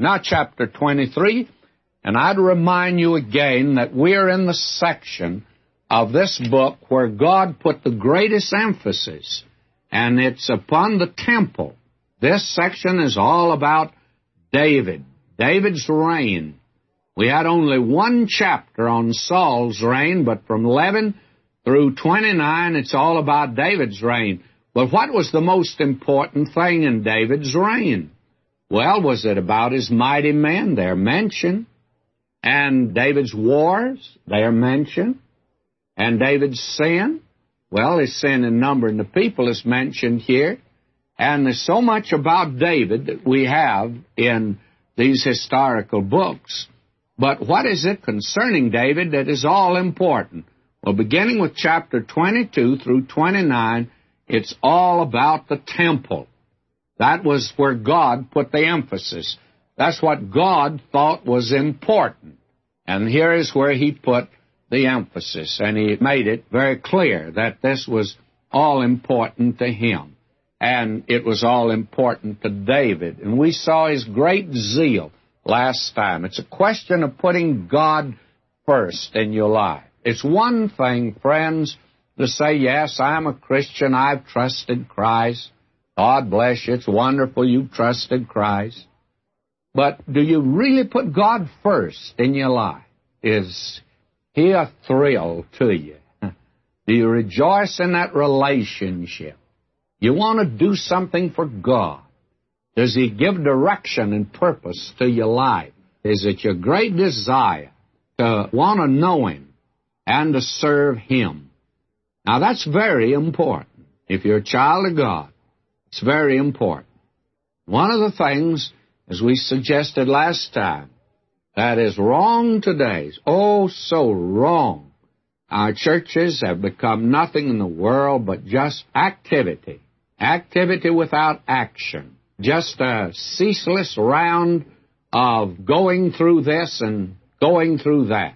Now, chapter 23, and I'd remind you again that we're in the section of this book where God put the greatest emphasis, and it's upon the temple. This section is all about David, David's reign. We had only one chapter on Saul's reign, but from 11 through 29, it's all about David's reign. But what was the most important thing in David's reign? Well, was it about his mighty men? They're mentioned. And David's wars? They're mentioned. And David's sin? Well, his sin in numbering the people is mentioned here. And there's so much about David that we have in these historical books. But what is it concerning David that is all important? Well, beginning with chapter 22 through 29, it's all about the temple. That was where God put the emphasis. That's what God thought was important. And here is where He put the emphasis. And He made it very clear that this was all important to Him. And it was all important to David. And we saw his great zeal last time. It's a question of putting God first in your life. It's one thing, friends, to say, yes, I'm a Christian, I've trusted Christ. God bless you, it's wonderful you've trusted Christ. But do you really put God first in your life? Is He a thrill to you? Do you rejoice in that relationship? You want to do something for God. Does He give direction and purpose to your life? Is it your great desire to want to know Him and to serve Him? Now that's very important. If you're a child of God, it's very important. One of the things, as we suggested last time, that is wrong today, oh so wrong. Our churches have become nothing in the world but just activity. Activity without action just a ceaseless round of going through this and going through that.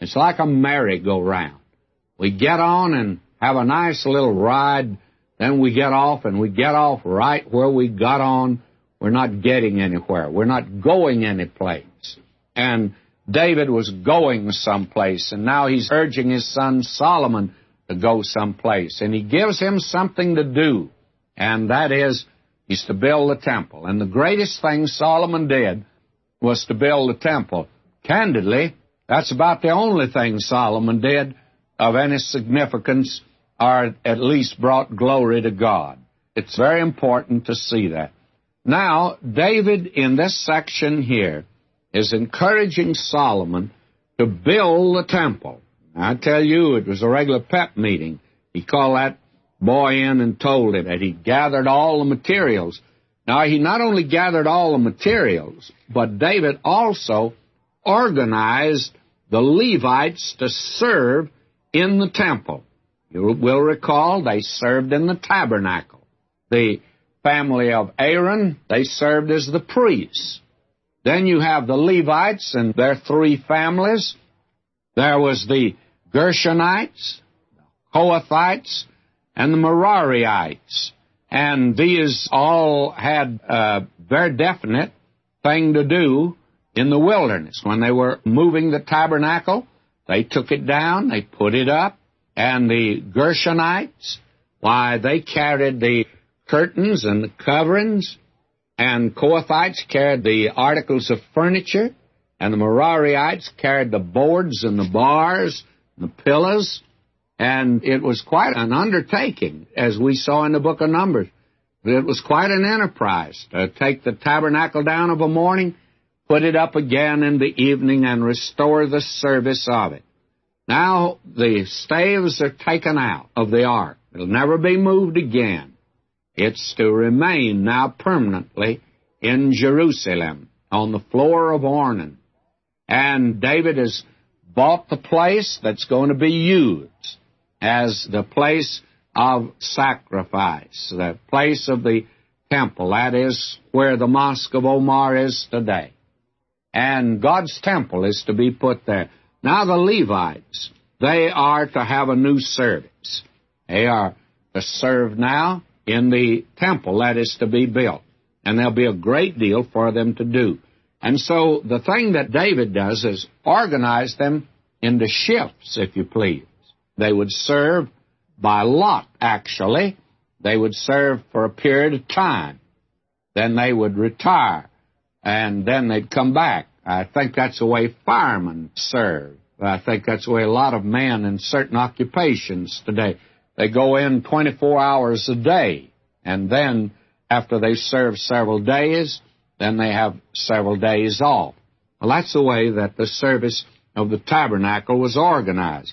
It's like a merry-go-round. We get on and have a nice little ride, then we get off and we get off right where we got on. We're not getting anywhere. We're not going anyplace. And David was going someplace, and now he's urging his son Solomon to go someplace. And he gives him something to do, and that is He's to build the temple. And the greatest thing Solomon did was to build the temple. Candidly, that's about the only thing Solomon did of any significance or at least brought glory to God. It's very important to see that. Now, David in this section here is encouraging Solomon to build the temple. I tell you, it was a regular pep meeting. He called that boy in and told him that he gathered all the materials. Now, he not only gathered all the materials, but David also organized the Levites to serve in the temple. You will recall they served in the tabernacle. The family of Aaron, they served as the priests. Then you have the Levites and their three families. There was the Gershonites, Kohathites, and the Merariites. And these all had a very definite thing to do in the wilderness. When they were moving the tabernacle, they took it down, they put it up, and the Gershonites, why, they carried the curtains and the coverings, and Kohathites carried the articles of furniture, and the Merariites carried the boards and the bars and the pillars, and it was quite an undertaking, as we saw in the book of Numbers. It was quite an enterprise to take the tabernacle down of a morning, put it up again in the evening, and restore the service of it. Now the staves are taken out of the ark. It'll never be moved again. It's to remain now permanently in Jerusalem on the floor of Ornan. And David has bought the place that's going to be used as the place of sacrifice, the place of the temple. That is where the Mosque of Omar is today. And God's temple is to be put there. Now the Levites, they are to have a new service. They are to serve now in the temple that is to be built. And there'll be a great deal for them to do. And so the thing that David does is organize them into shifts, if you please. They would serve by lot, actually. They would serve for a period of time. Then they would retire, and then they'd come back. I think that's the way firemen serve. I think that's the way a lot of men in certain occupations today. They go in 24 hours a day, and then after they serve several days, then they have several days off. Well, that's the way that the service of the tabernacle was organized.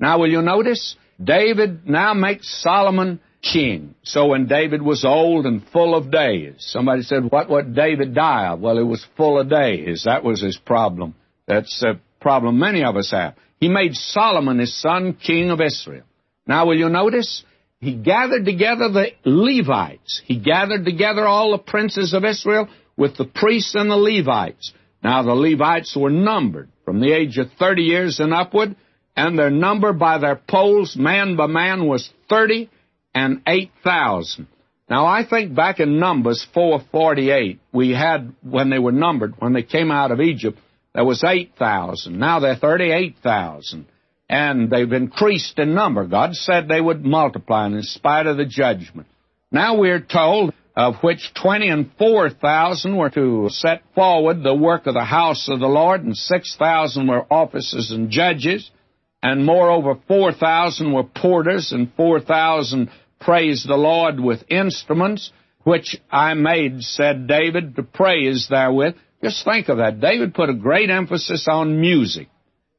Now, will you notice? David now makes Solomon king. So when David was old and full of days, somebody said, what would David die of? Well, he was full of days. That was his problem. That's a problem many of us have. He made Solomon his son king of Israel. Now will you notice? He gathered together the Levites. He gathered together all the princes of Israel with the priests and the Levites. Now the Levites were numbered from the age of 30 years and upward, and their number by their polls, man by man, was 30 and 8,000. Now I think back in Numbers 448, we had, when they were numbered, when they came out of Egypt, there was 8,000. Now they're 38,000. And they've increased in number. God said they would multiply in spite of the judgment. Now we're told of which 20 and 4,000 were to set forward the work of the house of the Lord, and 6,000 were officers and judges, and moreover 4,000 were porters, and 4,000 praised the Lord with instruments, which I made, said David, to praise therewith. Just think of that. David put a great emphasis on music.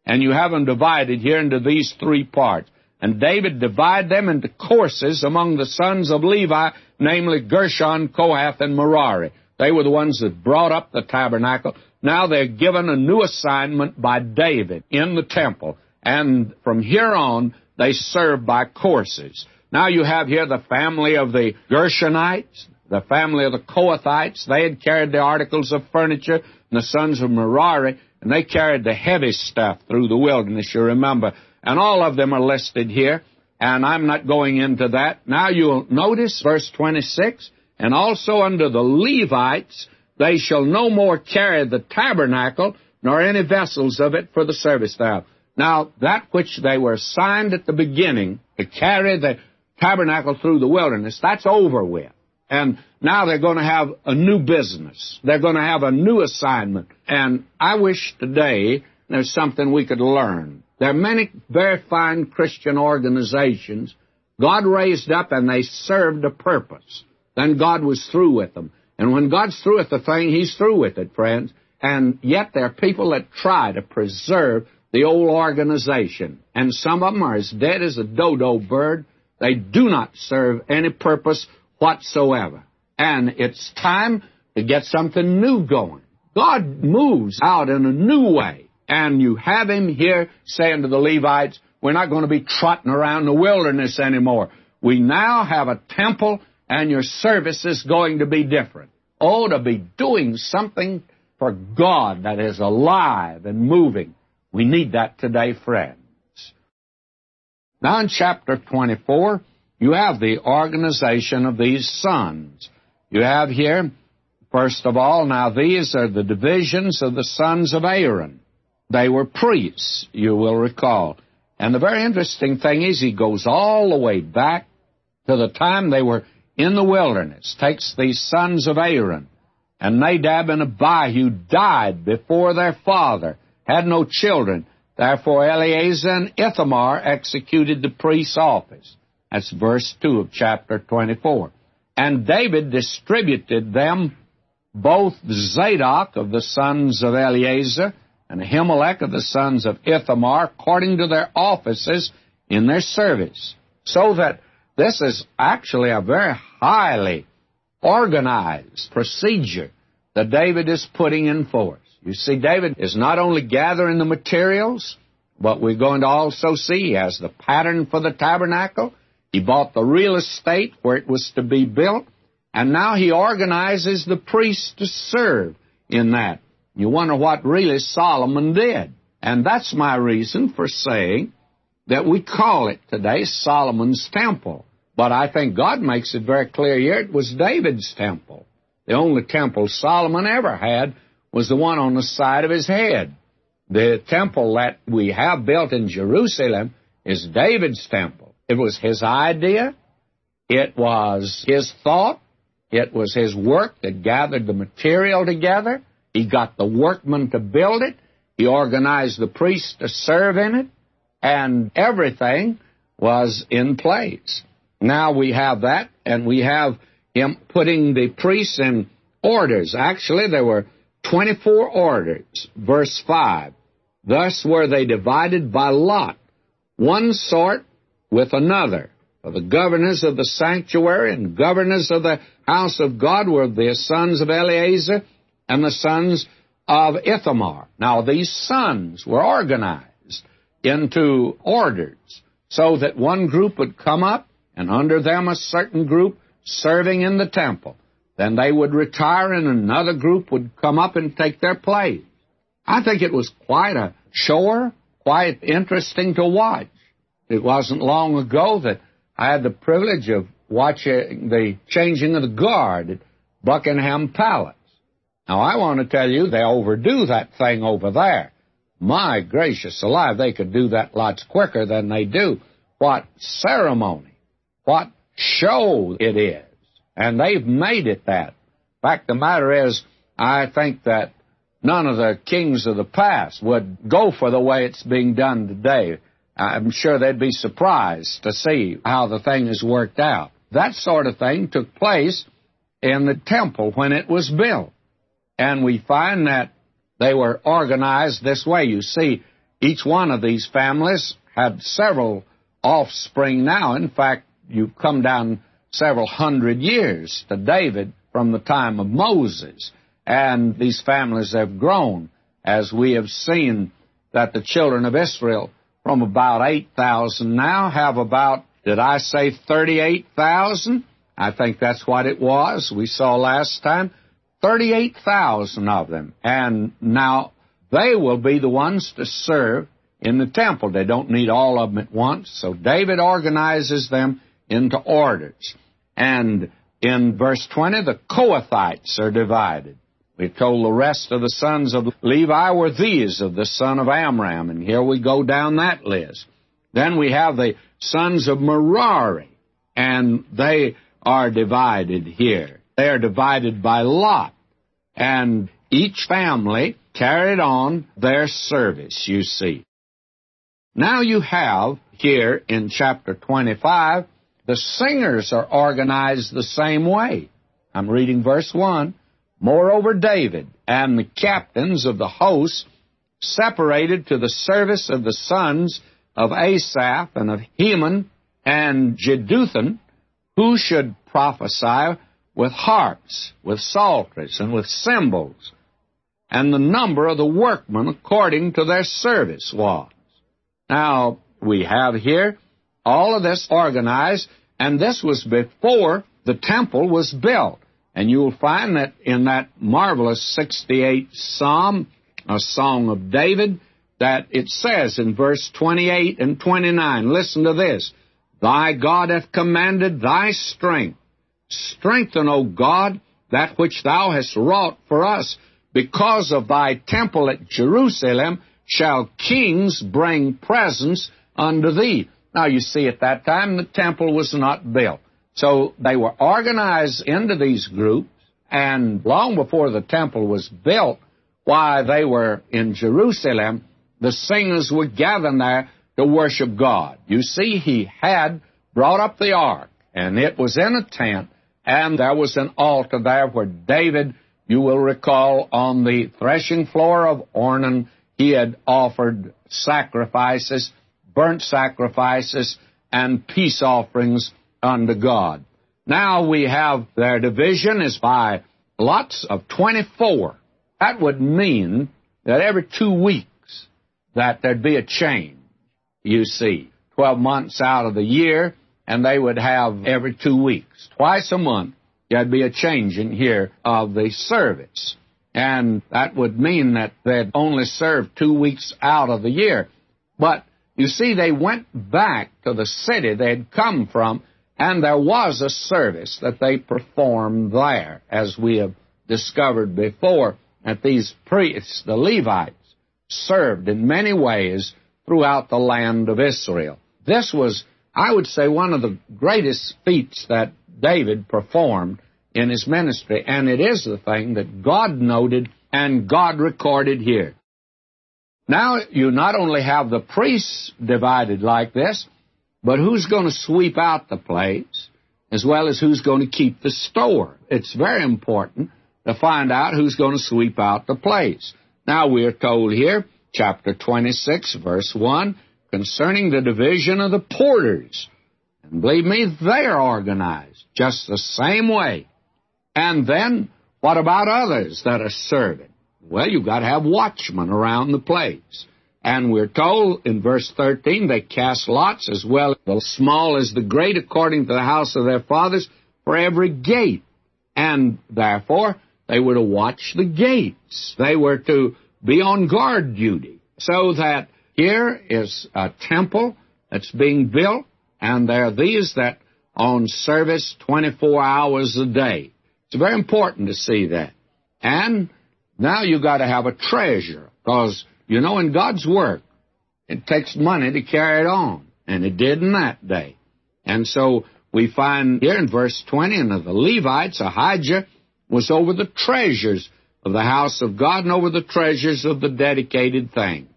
And you have them divided here into these three parts. And David divided them into courses among the sons of Levi, namely Gershon, Kohath, and Merari. They were the ones that brought up the tabernacle. Now they're given a new assignment by David in the temple. And from here on, they serve by courses. Now you have here the family of the Gershonites, the family of the Kohathites. They had carried the articles of furniture, and the sons of Merari, and they carried the heavy stuff through the wilderness, you remember. And all of them are listed here, and I'm not going into that. Now you'll notice verse 26, and also under the Levites, they shall no more carry the tabernacle, nor any vessels of it for the service thereof. Now, that which they were assigned at the beginning to carry the tabernacle through the wilderness, that's over with. And now they're going to have a new business. They're going to have a new assignment. And I wish today there's something we could learn. There are many very fine Christian organizations God raised up and they served a purpose. Then God was through with them. And when God's through with the thing, He's through with it, friends. And yet there are people that try to preserve the old organization. And some of them are as dead as a dodo bird. They do not serve any purpose whatsoever. And it's time to get something new going. God moves out in a new way. And you have him here saying to the Levites, we're not going to be trotting around the wilderness anymore. We now have a temple and your service is going to be different. Oh, to be doing something for God that is alive and moving. We need that today, friends. Now in chapter 24, you have the organization of these sons. You have here, first of all, now these are the divisions of the sons of Aaron. They were priests, you will recall. And the very interesting thing is he goes all the way back to the time they were in the wilderness, takes these sons of Aaron, and Nadab and Abihu died before their father, had no children. Therefore Eleazar and Ithamar executed the priest's office. That's verse 2 of chapter 24. And David distributed them both Zadok of the sons of Eleazar and Ahimelech of the sons of Ithamar according to their offices in their service. So that this is actually a very highly organized procedure that David is putting in force. You see, David is not only gathering the materials, but we're going to also see he has the pattern for the tabernacle, he bought the real estate where it was to be built, and now he organizes the priests to serve in that. You wonder what really Solomon did. And that's my reason for saying that we call it today Solomon's temple. But I think God makes it very clear here it was David's temple. The only temple Solomon ever had was the one on the side of his head. The temple that we have built in Jerusalem is David's temple. It was his idea. It was his thought. It was his work that gathered the material together. He got the workmen to build it. He organized the priests to serve in it. And everything was in place. Now we have that, and we have him putting the priests in orders. Actually, there were 24 orders. Verse 5. Thus were they divided by lot, one sort with another. For the governors of the sanctuary and governors of the house of God were the sons of Eleazar and the sons of Ithamar. Now, these sons were organized into orders so that one group would come up and under them a certain group serving in the temple. Then they would retire and another group would come up and take their place. I think it was quite a chore, quite interesting to watch. It wasn't long ago that I had the privilege of watching the changing of the guard at Buckingham Palace. Now, I want to tell you, they overdo that thing over there. My gracious alive, they could do that lots quicker than they do. What ceremony, what show it is. And they've made it that. Fact the matter is, I think that none of the kings of the past would go for the way it's being done today. I'm sure they'd be surprised to see how the thing has worked out. That sort of thing took place in the temple when it was built. And we find that they were organized this way. You see, each one of these families had several offspring now. In fact, you come down several hundred years to David from the time of Moses. And these families have grown, as we have seen that the children of Israel, from about 8,000 now, have about, did I say 38,000? I think that's what it was. We saw last time. 38,000 of them. And now they will be the ones to serve in the temple. They don't need all of them at once. So David organizes them into orders. And in verse 20, the Kohathites are divided. We told the rest of the sons of Levi were these of the son of Amram, and here we go down that list. Then we have the sons of Merari, and they are divided here. They are divided by lot and each family carried on their service, you see. Now you have here in chapter 25, the singers are organized the same way. I'm reading verse 1. Moreover, David and the captains of the host separated to the service of the sons of Asaph and of Heman and Jeduthun, who should prophesy with harps, with psalteries, and with cymbals, and the number of the workmen according to their service was. Now, we have here all of this organized, and this was before the temple was built. And you'll find that in that marvelous 68th Psalm, a Song of David, that it says in verse 28 and 29, listen to this, Thy God hath commanded thy strength Strengthen, O God, that which thou hast wrought for us. Because of thy temple at Jerusalem shall kings bring presents unto thee. Now you see, at that time the temple was not built. So they were organized into these groups, and long before the temple was built, while they were in Jerusalem, the singers were gathered there to worship God. You see, he had brought up the ark, and it was in a tent, and there was an altar there where David, you will recall, on the threshing floor of Ornan, he had offered sacrifices, burnt sacrifices, and peace offerings unto God. Now we have their division is by lots of 24. That would mean that every two weeks that there'd be a change, you see. 12 months out of the year, and they would have every two weeks, twice a month, there'd be a change in here of the service. And that would mean that they'd only serve two weeks out of the year. But you see, they went back to the city they'd come from, And there was a service that they performed there, as we have discovered before, that these priests, the Levites, served in many ways throughout the land of Israel. This was, I would say, one of the greatest feats that David performed in his ministry, and it is the thing that God noted and God recorded here. Now, you not only have the priests divided like this, but who's going to sweep out the place, as well as who's going to keep the store. It's very important to find out who's going to sweep out the place. Now, we are told here, chapter 26, verse 1, concerning the division of the porters. And believe me, they're organized just the same way. And then, what about others that are serving? Well, you've got to have watchmen around the place. And we're told in verse 13, they cast lots as well the small as the great according to the house of their fathers for every gate. And therefore, they were to watch the gates. They were to be on guard duty. So that here is a temple that's being built, and there are these that on service 24 hours a day. It's very important to see that. And now you've got to have a treasure, because, you know, in God's work, it takes money to carry it on. And it did in that day. And so we find here in verse 20, and of the Levites, Ahijah was over the treasures of the house of God and over the treasures of the dedicated things.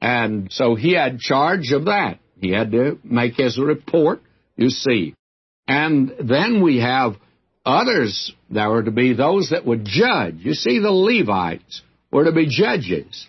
And so he had charge of that. He had to make his report, you see. And then we have others there were to be those that would judge. You see, the Levites were to be judges.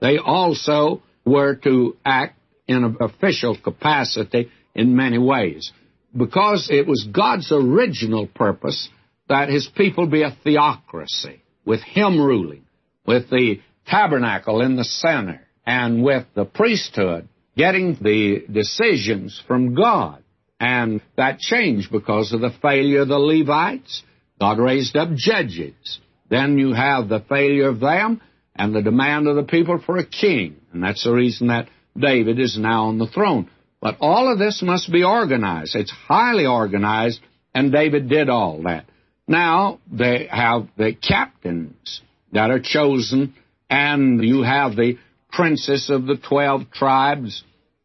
They also were to act in an official capacity in many ways because it was God's original purpose that his people be a theocracy with him ruling, with the tabernacle in the center, and with the priesthood getting the decisions from God. And that changed because of the failure of the Levites. God raised up judges. Then you have the failure of them and the demand of the people for a king. And that's the reason that David is now on the throne. But all of this must be organized. It's highly organized, and David did all that. Now they have the captains that are chosen, and you have the princes of the twelve tribes.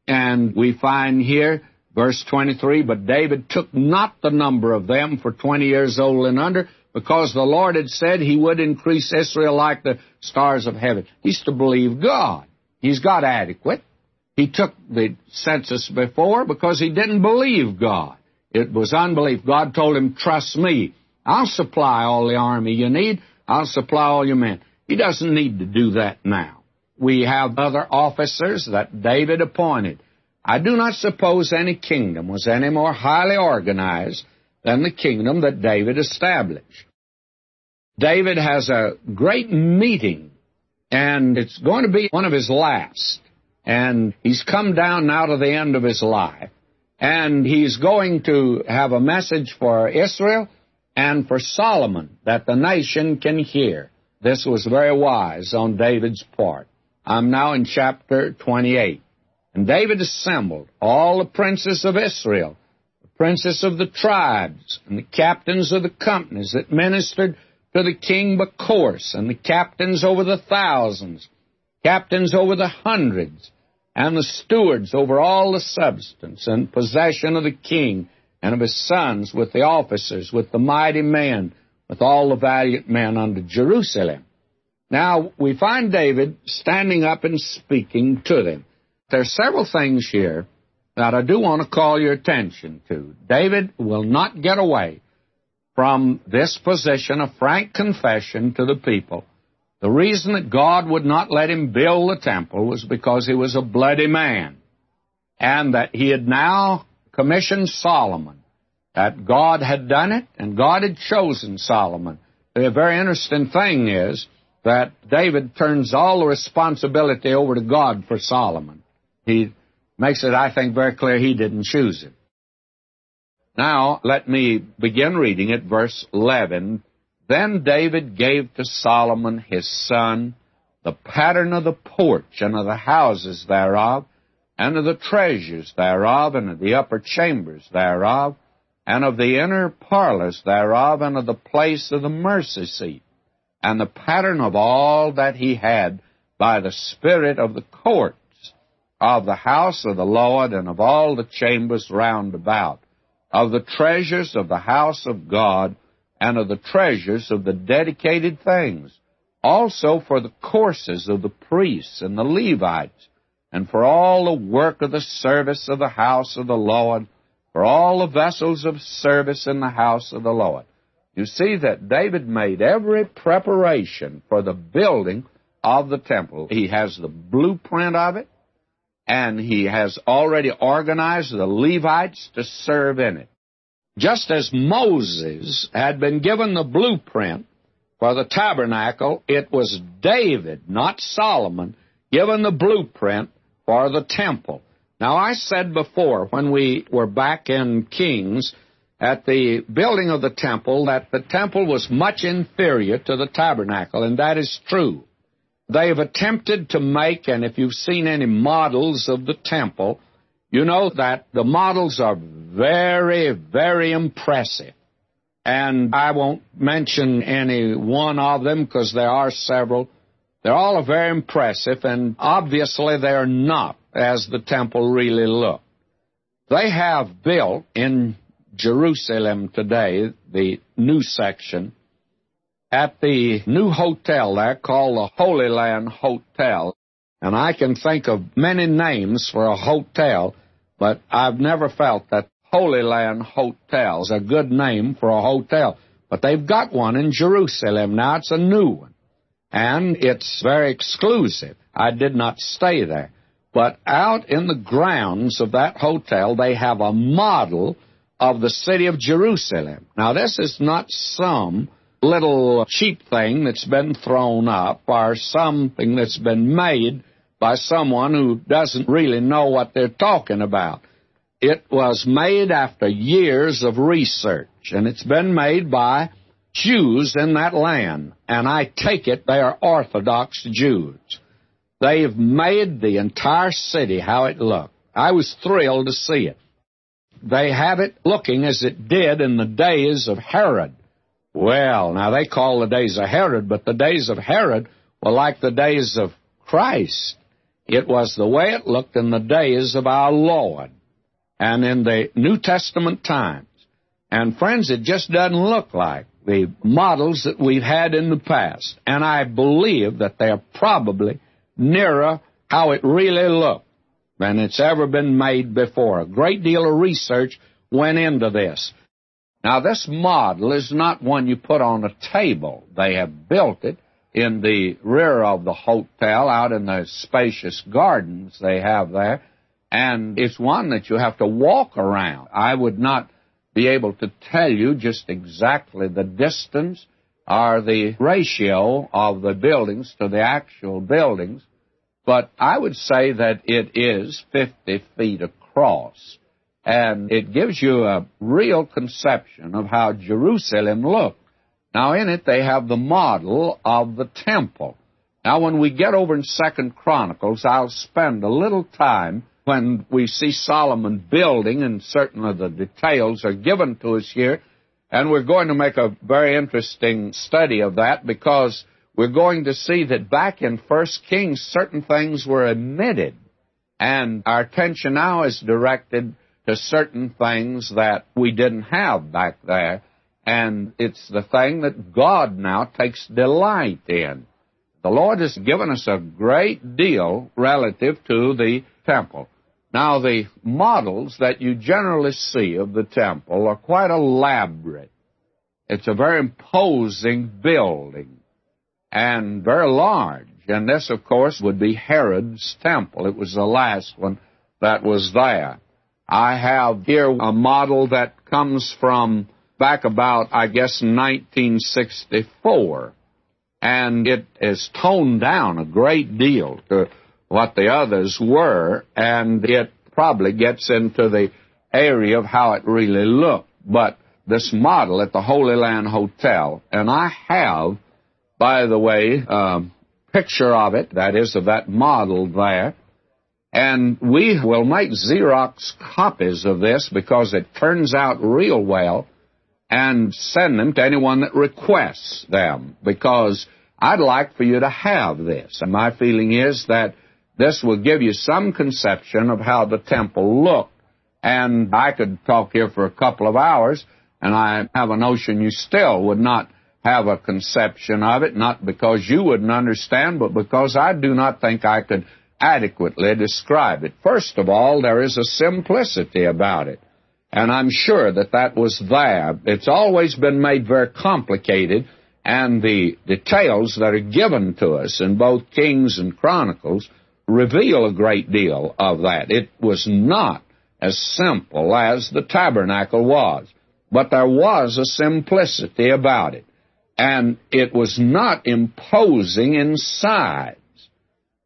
And we find here Verse 23, But David took not the number of them for 20 years old and under, because the Lord had said he would increase Israel like the stars of heaven. He's to believe God. He's got adequate. He took the census before because he didn't believe God. It was unbelief. God told him, trust me. I'll supply all the army you need. I'll supply all your men. He doesn't need to do that now. We have other officers that David appointed. I do not suppose any kingdom was any more highly organized than the kingdom that David established. David has a great meeting, and it's going to be one of his last. And he's come down now to the end of his life. And he's going to have a message for Israel and for Solomon that the nation can hear. This was very wise on David's part. I'm now in chapter 28. And David assembled all the princes of Israel, the princes of the tribes, and the captains of the companies that ministered to the king by course, and the captains over the thousands, captains over the hundreds, and the stewards over all the substance and possession of the king and of his sons, with the officers, with the mighty men, with all the valiant men unto Jerusalem. Now we find David standing up and speaking to them. There's several things here that I do want to call your attention to. David will not get away from this position of frank confession to the people. The reason that God would not let him build the temple was because he was a bloody man, and that he had now commissioned Solomon, that God had done it, and God had chosen Solomon. The very interesting thing is that David turns all the responsibility over to God for Solomon. He makes it, I think, very clear he didn't choose it. Now, let me begin reading it, verse 11. Then David gave to Solomon his son the pattern of the porch and of the houses thereof, and of the treasures thereof, and of the upper chambers thereof, and of the inner parlors thereof, and of the place of the mercy seat, and the pattern of all that he had by the Spirit of the courts of the house of the Lord, and of all the chambers round about, of the treasures of the house of God, and of the treasures of the dedicated things, also for the courses of the priests and the Levites, and for all the work of the service of the house of the Lord, for all the vessels of service in the house of the Lord. You see that David made every preparation for the building of the temple. He has the blueprint of it, and he has already organized the Levites to serve in it. Just as Moses had been given the blueprint for the tabernacle, it was David, not Solomon, given the blueprint for the temple. Now, I said before, when we were back in Kings, at the building of the temple, that the temple was much inferior to the tabernacle, and that is true. They've attempted to make, and if you've seen any models of the temple, you know that the models are very, very impressive. And I won't mention any one of them because there are several. They're all very impressive, and obviously they're not as the temple really looked. They have built in Jerusalem today, the new section, at the new hotel there called the Holy Land Hotel. And I can think of many names for a hotel, but I've never felt that Holy Land Hotel is a good name for a hotel. But they've got one in Jerusalem now. It's a new one. And it's very exclusive. I did not stay there. But out in the grounds of that hotel, they have a model of the city of Jerusalem. Now, this is not some little cheap thing that's been thrown up or something that's been made by someone who doesn't really know what they're talking about. It was made after years of research, and it's been made by Jews in that land. And I take it they are Orthodox Jews. They've made the entire city how it looked. I was thrilled to see it. They have it looking as it did in the days of Herod. Well, now they call the days of Herod, but the days of Herod were like the days of Christ. It was the way it looked in the days of our Lord and in the New Testament times. And friends, it just doesn't look like the models that we've had in the past. And I believe that they're probably nearer how it really looked than it's ever been made before. A great deal of research went into this. Now, this model is not one you put on a table. They have built it in the rear of the hotel out in the spacious gardens they have there. And it's one that you have to walk around. I would not be able to tell you just exactly the distance or the ratio of the buildings to the actual buildings, but I would say that it is 50 feet across. And it gives you a real conception of how Jerusalem looked. Now, in it, they have the model of the temple. Now, when we get over in Second Chronicles, I'll spend a little time when we see Solomon building, and certain of the details are given to us here. And we're going to make a very interesting study of that because we're going to see that back in First Kings, certain things were omitted. And our attention now is directed to certain things that we didn't have back there. And it's the thing that God now takes delight in. The Lord has given us a great deal relative to the temple. Now, the models that you generally see of the temple are quite elaborate. It's a very imposing building and very large. And this, of course, would be Herod's temple. It was the last one that was there. I have here a model that comes from back about, I guess, 1964. And it is toned down a great deal to what the others were, and it probably gets into the area of how it really looked. But this model at the Holy Land Hotel, and I have, by the way, a picture of it, that is, of that model there, And we will make Xerox copies of this because it turns out real well and send them to anyone that requests them because I'd like for you to have this. And my feeling is that this will give you some conception of how the temple looked. And I could talk here for a couple of hours, and I have a notion you still would not have a conception of it, not because you wouldn't understand, but because I do not think I could adequately describe it. First of all, there is a simplicity about it. And I'm sure that that was there. It's always been made very complicated, and the details that are given to us in both Kings and Chronicles reveal a great deal of that. It was not as simple as the tabernacle was, but there was a simplicity about it. And it was not imposing in size.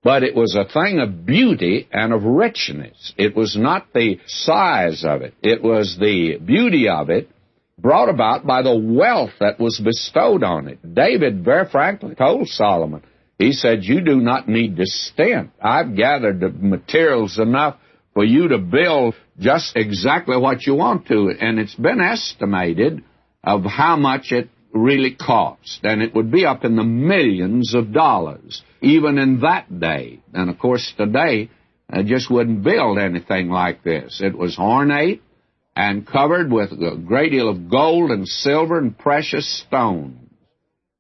But it was a thing of beauty and of richness. It was not the size of it. It was the beauty of it brought about by the wealth that was bestowed on it. David very frankly told Solomon, he said, you do not need to stint. I've gathered the materials enough for you to build just exactly what you want to. And it's been estimated of how much it really cost. And it would be up in the millions of dollars, even in that day. And of course, today, I just wouldn't build anything like this. It was ornate and covered with a great deal of gold and silver and precious stones.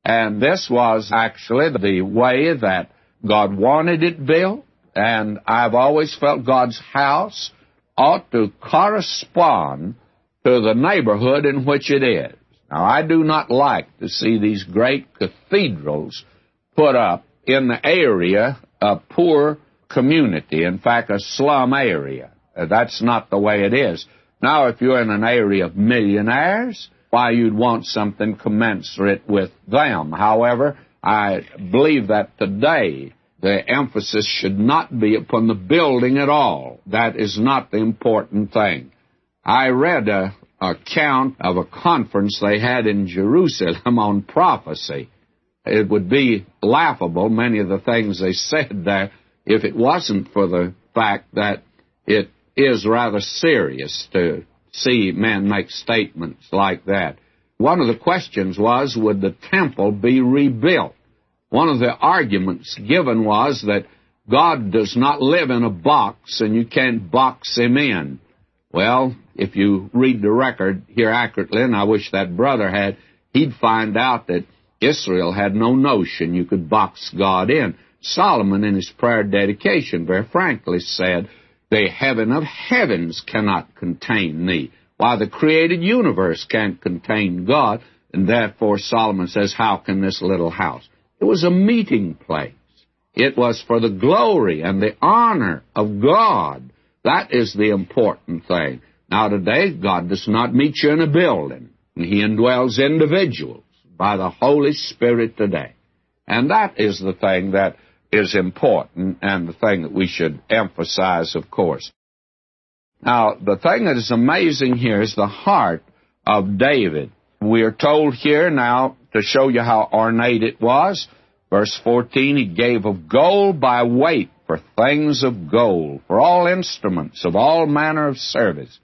And this was actually the way that God wanted it built. And I've always felt God's house ought to correspond to the neighborhood in which it is. Now, I do not like to see these great cathedrals put up in the area of poor community, in fact, a slum area. Uh, that's not the way it is. Now, if you're in an area of millionaires, why, you'd want something commensurate with them. However, I believe that today the emphasis should not be upon the building at all. That is not the important thing. I read a account of a conference they had in Jerusalem on prophecy. It would be laughable, many of the things they said there, if it wasn't for the fact that it is rather serious to see men make statements like that. One of the questions was, would the temple be rebuilt? One of the arguments given was that God does not live in a box and you can't box him in. Well, if you read the record here accurately, and I wish that brother had, he'd find out that Israel had no notion you could box God in. Solomon, in his prayer dedication, very frankly said, The heaven of heavens cannot contain thee. Why, the created universe can't contain God, and therefore Solomon says, How can this little house? It was a meeting place. It was for the glory and the honor of God. That is the important thing. Now, today, God does not meet you in a building. He indwells individuals by the Holy Spirit today. And that is the thing that is important and the thing that we should emphasize, of course. Now, the thing that is amazing here is the heart of David. We are told here now to show you how ornate it was. Verse 14, he gave of gold by weight for things of gold, for all instruments of all manner of service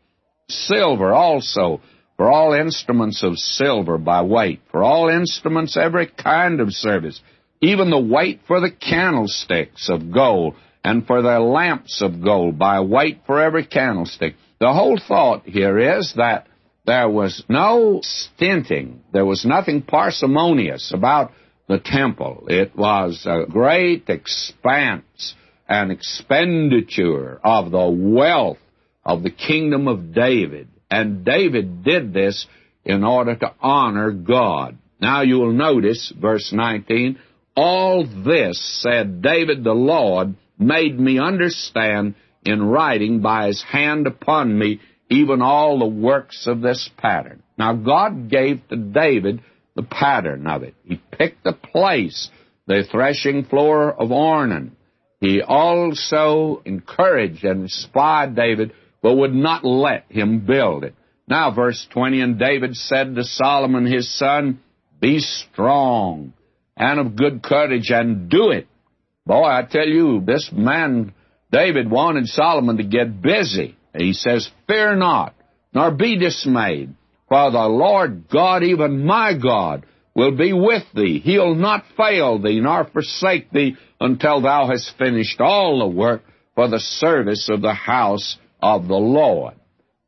silver also, for all instruments of silver by weight, for all instruments every kind of service, even the weight for the candlesticks of gold, and for their lamps of gold by weight for every candlestick. The whole thought here is that there was no stinting, there was nothing parsimonious about the temple. It was a great expanse and expenditure of the wealth of the kingdom of David. And David did this in order to honor God. Now you will notice, verse 19, all this, said David the Lord, made me understand in writing by his hand upon me even all the works of this pattern. Now God gave to David the pattern of it. He picked the place, the threshing floor of Ornan. He also encouraged and inspired David but would not let him build it. Now, verse 20, and David said to Solomon his son, Be strong and of good courage and do it. Boy, I tell you, this man David wanted Solomon to get busy. He says, Fear not, nor be dismayed, for the Lord God, even my God, will be with thee. He'll not fail thee, nor forsake thee, until thou hast finished all the work for the service of the house of the Lord.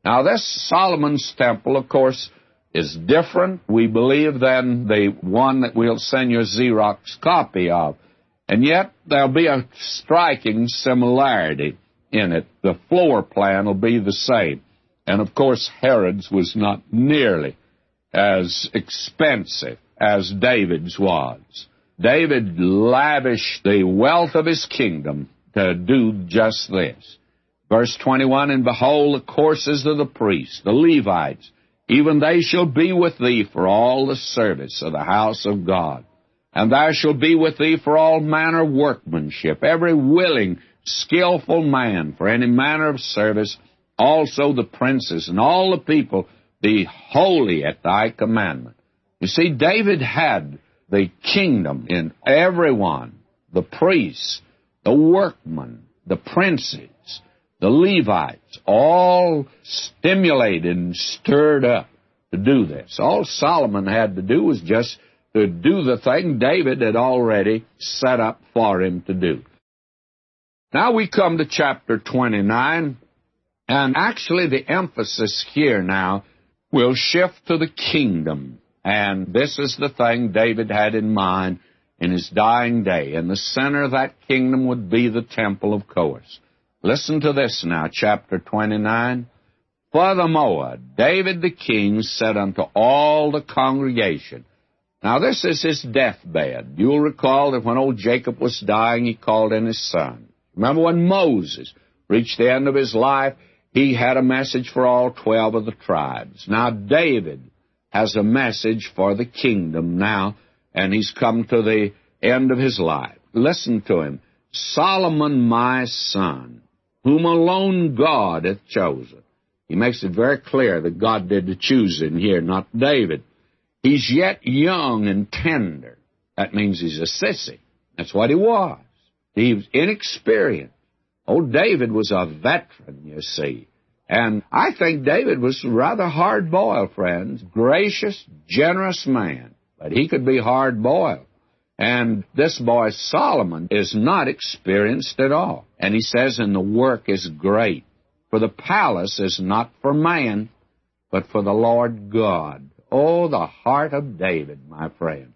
Now, this Solomon's temple, of course, is different, we believe, than the one that we'll send you a Xerox copy of. And yet, there'll be a striking similarity in it. The floor plan will be the same. And of course, Herod's was not nearly as expensive as David's was. David lavished the wealth of his kingdom to do just this. Verse 21, And behold, the courses of the priests, the Levites, even they shall be with thee for all the service of the house of God. And thou shalt be with thee for all manner of workmanship, every willing, skillful man for any manner of service, also the princes and all the people be holy at thy commandment. You see, David had the kingdom in everyone, the priests, the workmen, the princes, the Levites, all stimulated and stirred up to do this. All Solomon had to do was just to do the thing David had already set up for him to do. Now we come to chapter 29, and actually the emphasis here now will shift to the kingdom. And this is the thing David had in mind in his dying day. And the center of that kingdom would be the temple, of course. Listen to this now, chapter 29. Furthermore, David the king said unto all the congregation, Now this is his deathbed. You'll recall that when old Jacob was dying, he called in his son. Remember when Moses reached the end of his life, he had a message for all twelve of the tribes. Now David has a message for the kingdom now, and he's come to the end of his life. Listen to him. Solomon my son, whom alone God hath chosen. He makes it very clear that God did the choosing here, not David. He's yet young and tender. That means he's a sissy. That's what he was. He was inexperienced. Old David was a veteran, you see. And I think David was rather hard boiled, friends. Gracious, generous man. But he could be hard boiled. And this boy Solomon is not experienced at all. And he says, and the work is great. For the palace is not for man, but for the Lord God. Oh, the heart of David, my friend.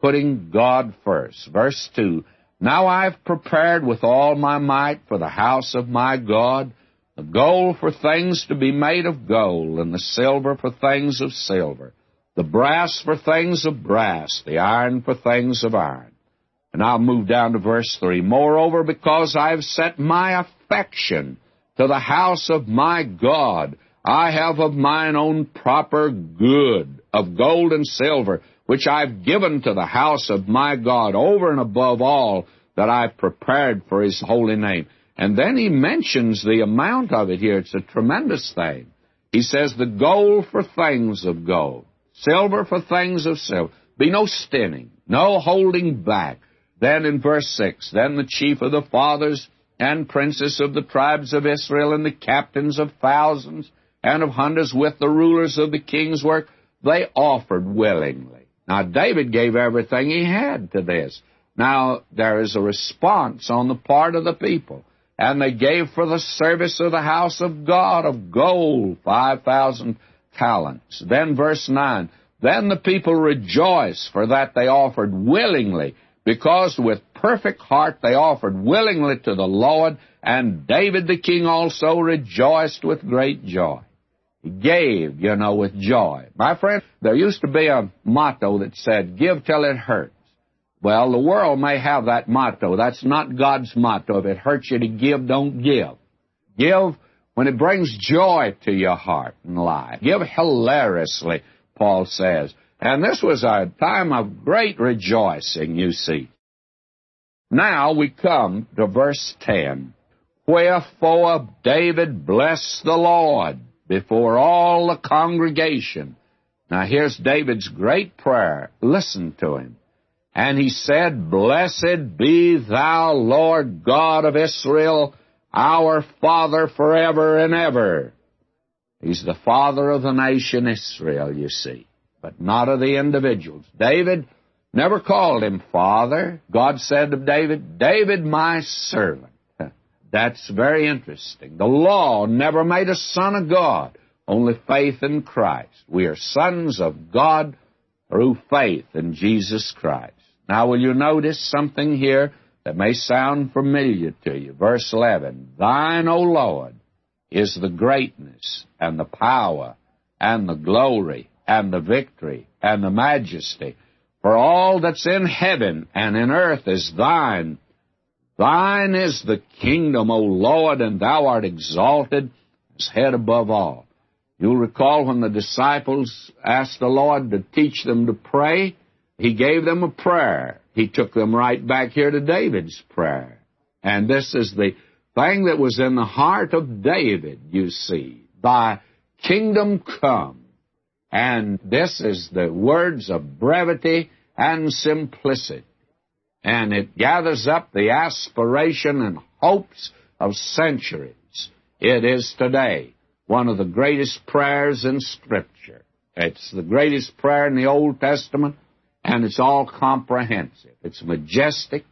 Putting God first. Verse 2. Now I've prepared with all my might for the house of my God the gold for things to be made of gold, and the silver for things of silver the brass for things of brass, the iron for things of iron. And I'll move down to verse 3. Moreover, because I've set my affection to the house of my God, I have of mine own proper good of gold and silver, which I've given to the house of my God over and above all that I've prepared for his holy name. And then he mentions the amount of it here. It's a tremendous thing. He says, the gold for things of gold silver for things of silver. Be no stinting, no holding back. Then in verse 6, then the chief of the fathers and princes of the tribes of Israel and the captains of thousands and of hundreds with the rulers of the king's work, they offered willingly. Now David gave everything he had to this. Now there is a response on the part of the people. And they gave for the service of the house of God of gold, 5,000 talents. Then verse 9, Then the people rejoice for that they offered willingly, because with perfect heart they offered willingly to the Lord, and David the king also rejoiced with great joy. He gave, you know, with joy. My friend, there used to be a motto that said, give till it hurts. Well, the world may have that motto. That's not God's motto. If it hurts you to give, don't give. Give when it brings joy to your heart and life. Give hilariously, Paul says. And this was a time of great rejoicing, you see. Now we come to verse 10. Wherefore David blessed the Lord before all the congregation. Now here's David's great prayer. Listen to him. And he said, Blessed be thou, Lord God of Israel, our Father forever and ever. He's the father of the nation Israel, you see, but not of the individuals. David never called him father. God said of David, David, my servant. That's very interesting. The law never made a son of God, only faith in Christ. We are sons of God through faith in Jesus Christ. Now, will you notice something here that may sound familiar to you? Verse 11 Thine, O Lord, is the greatness and the power and the glory and the victory and the majesty. For all that's in heaven and in earth is thine. Thine is the kingdom, O Lord, and thou art exalted as head above all. You'll recall when the disciples asked the Lord to teach them to pray, He gave them a prayer. He took them right back here to David's prayer. And this is the thing that was in the heart of David, you see. Thy kingdom come. And this is the words of brevity and simplicity and it gathers up the aspiration and hopes of centuries. It is today one of the greatest prayers in Scripture. It's the greatest prayer in the Old Testament, and it's all comprehensive. It's majestic,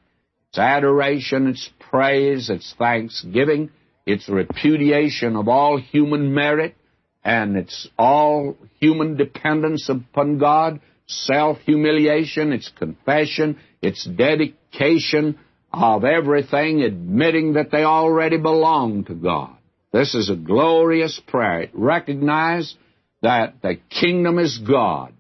it's adoration, it's praise, it's thanksgiving, it's repudiation of all human merit, and it's all human dependence upon God, self humiliation, it's confession, it's dedication of everything, admitting that they already belong to God. This is a glorious prayer. Recognize that the kingdom is God's.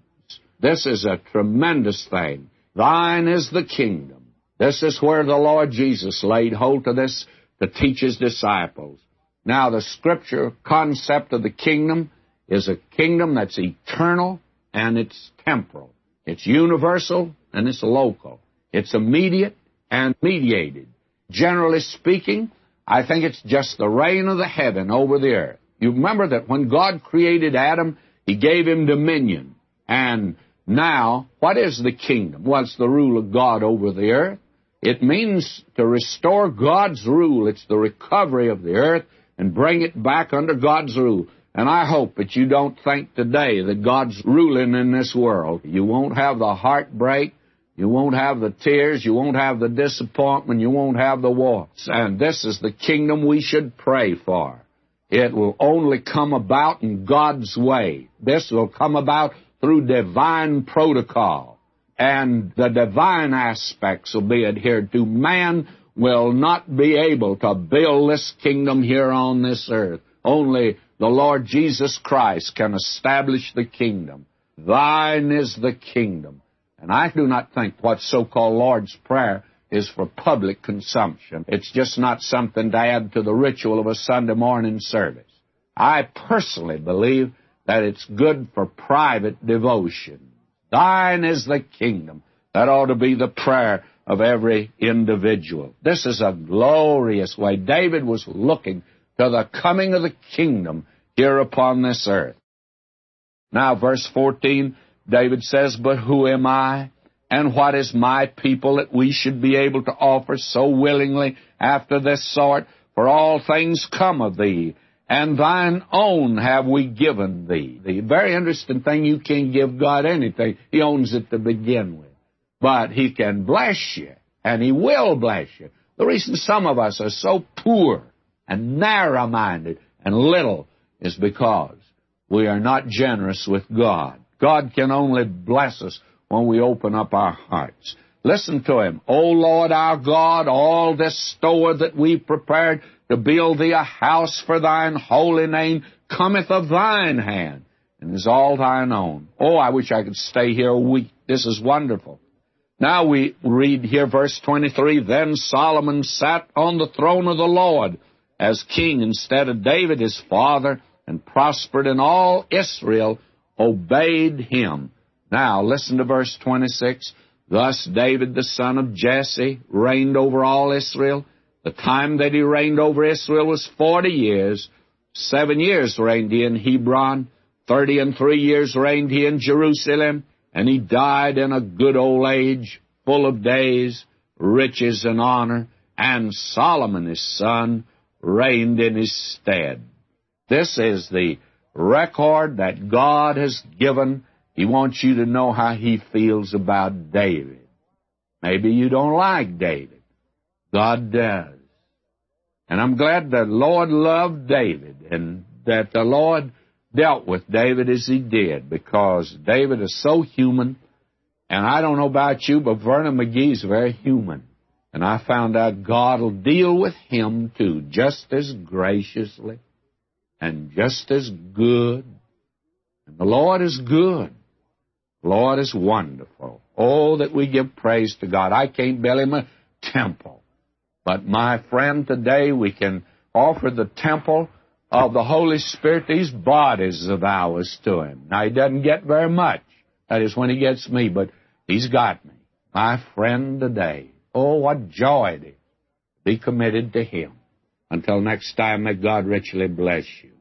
This is a tremendous thing. Thine is the kingdom. This is where the Lord Jesus laid hold of this to teach his disciples. Now, the scripture concept of the kingdom is a kingdom that's eternal and it's temporal. It's universal and it's local. It's immediate and mediated. Generally speaking, I think it's just the reign of the heaven over the earth. You remember that when God created Adam, He gave him dominion. And now, what is the kingdom? It's the rule of God over the earth. It means to restore God's rule. It's the recovery of the earth and bring it back under God's rule. And I hope that you don't think today that God's ruling in this world. You won't have the heartbreak you won't have the tears. You won't have the disappointment. You won't have the wars. And this is the kingdom we should pray for. It will only come about in God's way. This will come about through divine protocol. And the divine aspects will be adhered to. Man will not be able to build this kingdom here on this earth. Only the Lord Jesus Christ can establish the kingdom. Thine is the kingdom and I do not think what so-called Lord's Prayer is for public consumption. It's just not something to add to the ritual of a Sunday morning service. I personally believe that it's good for private devotion. Thine is the kingdom. That ought to be the prayer of every individual. This is a glorious way. David was looking to the coming of the kingdom here upon this earth. Now, verse 14, David says, But who am I? And what is my people that we should be able to offer so willingly after this sort? For all things come of thee, and thine own have we given thee. The very interesting thing, you can't give God anything. He owns it to begin with. But He can bless you, and He will bless you. The reason some of us are so poor and narrow-minded and little is because we are not generous with God. God can only bless us when we open up our hearts. Listen to him. O Lord our God, all this store that we prepared to build thee a house for thine holy name cometh of thine hand and is all thine own. Oh, I wish I could stay here a week. This is wonderful. Now we read here verse 23, Then Solomon sat on the throne of the Lord as king instead of David his father, and prospered in all Israel obeyed him. Now, listen to verse 26. Thus David the son of Jesse reigned over all Israel. The time that he reigned over Israel was forty years. Seven years reigned he in Hebron. Thirty and three years reigned he in Jerusalem. And he died in a good old age, full of days, riches, and honor. And Solomon his son reigned in his stead. This is the record that God has given. He wants you to know how he feels about David. Maybe you don't like David. God does. And I'm glad the Lord loved David and that the Lord dealt with David as he did because David is so human. And I don't know about you, but Vernon McGee is very human. And I found out God will deal with him too, just as graciously and just as good. And the Lord is good. The Lord is wonderful. Oh, that we give praise to God. I can't build him a temple. But my friend, today we can offer the temple of the Holy Spirit, these bodies of ours to him. Now he doesn't get very much. That is when he gets me, but he's got me. My friend today. Oh, what joy it is. Be committed to him. Until next time, may God richly bless you.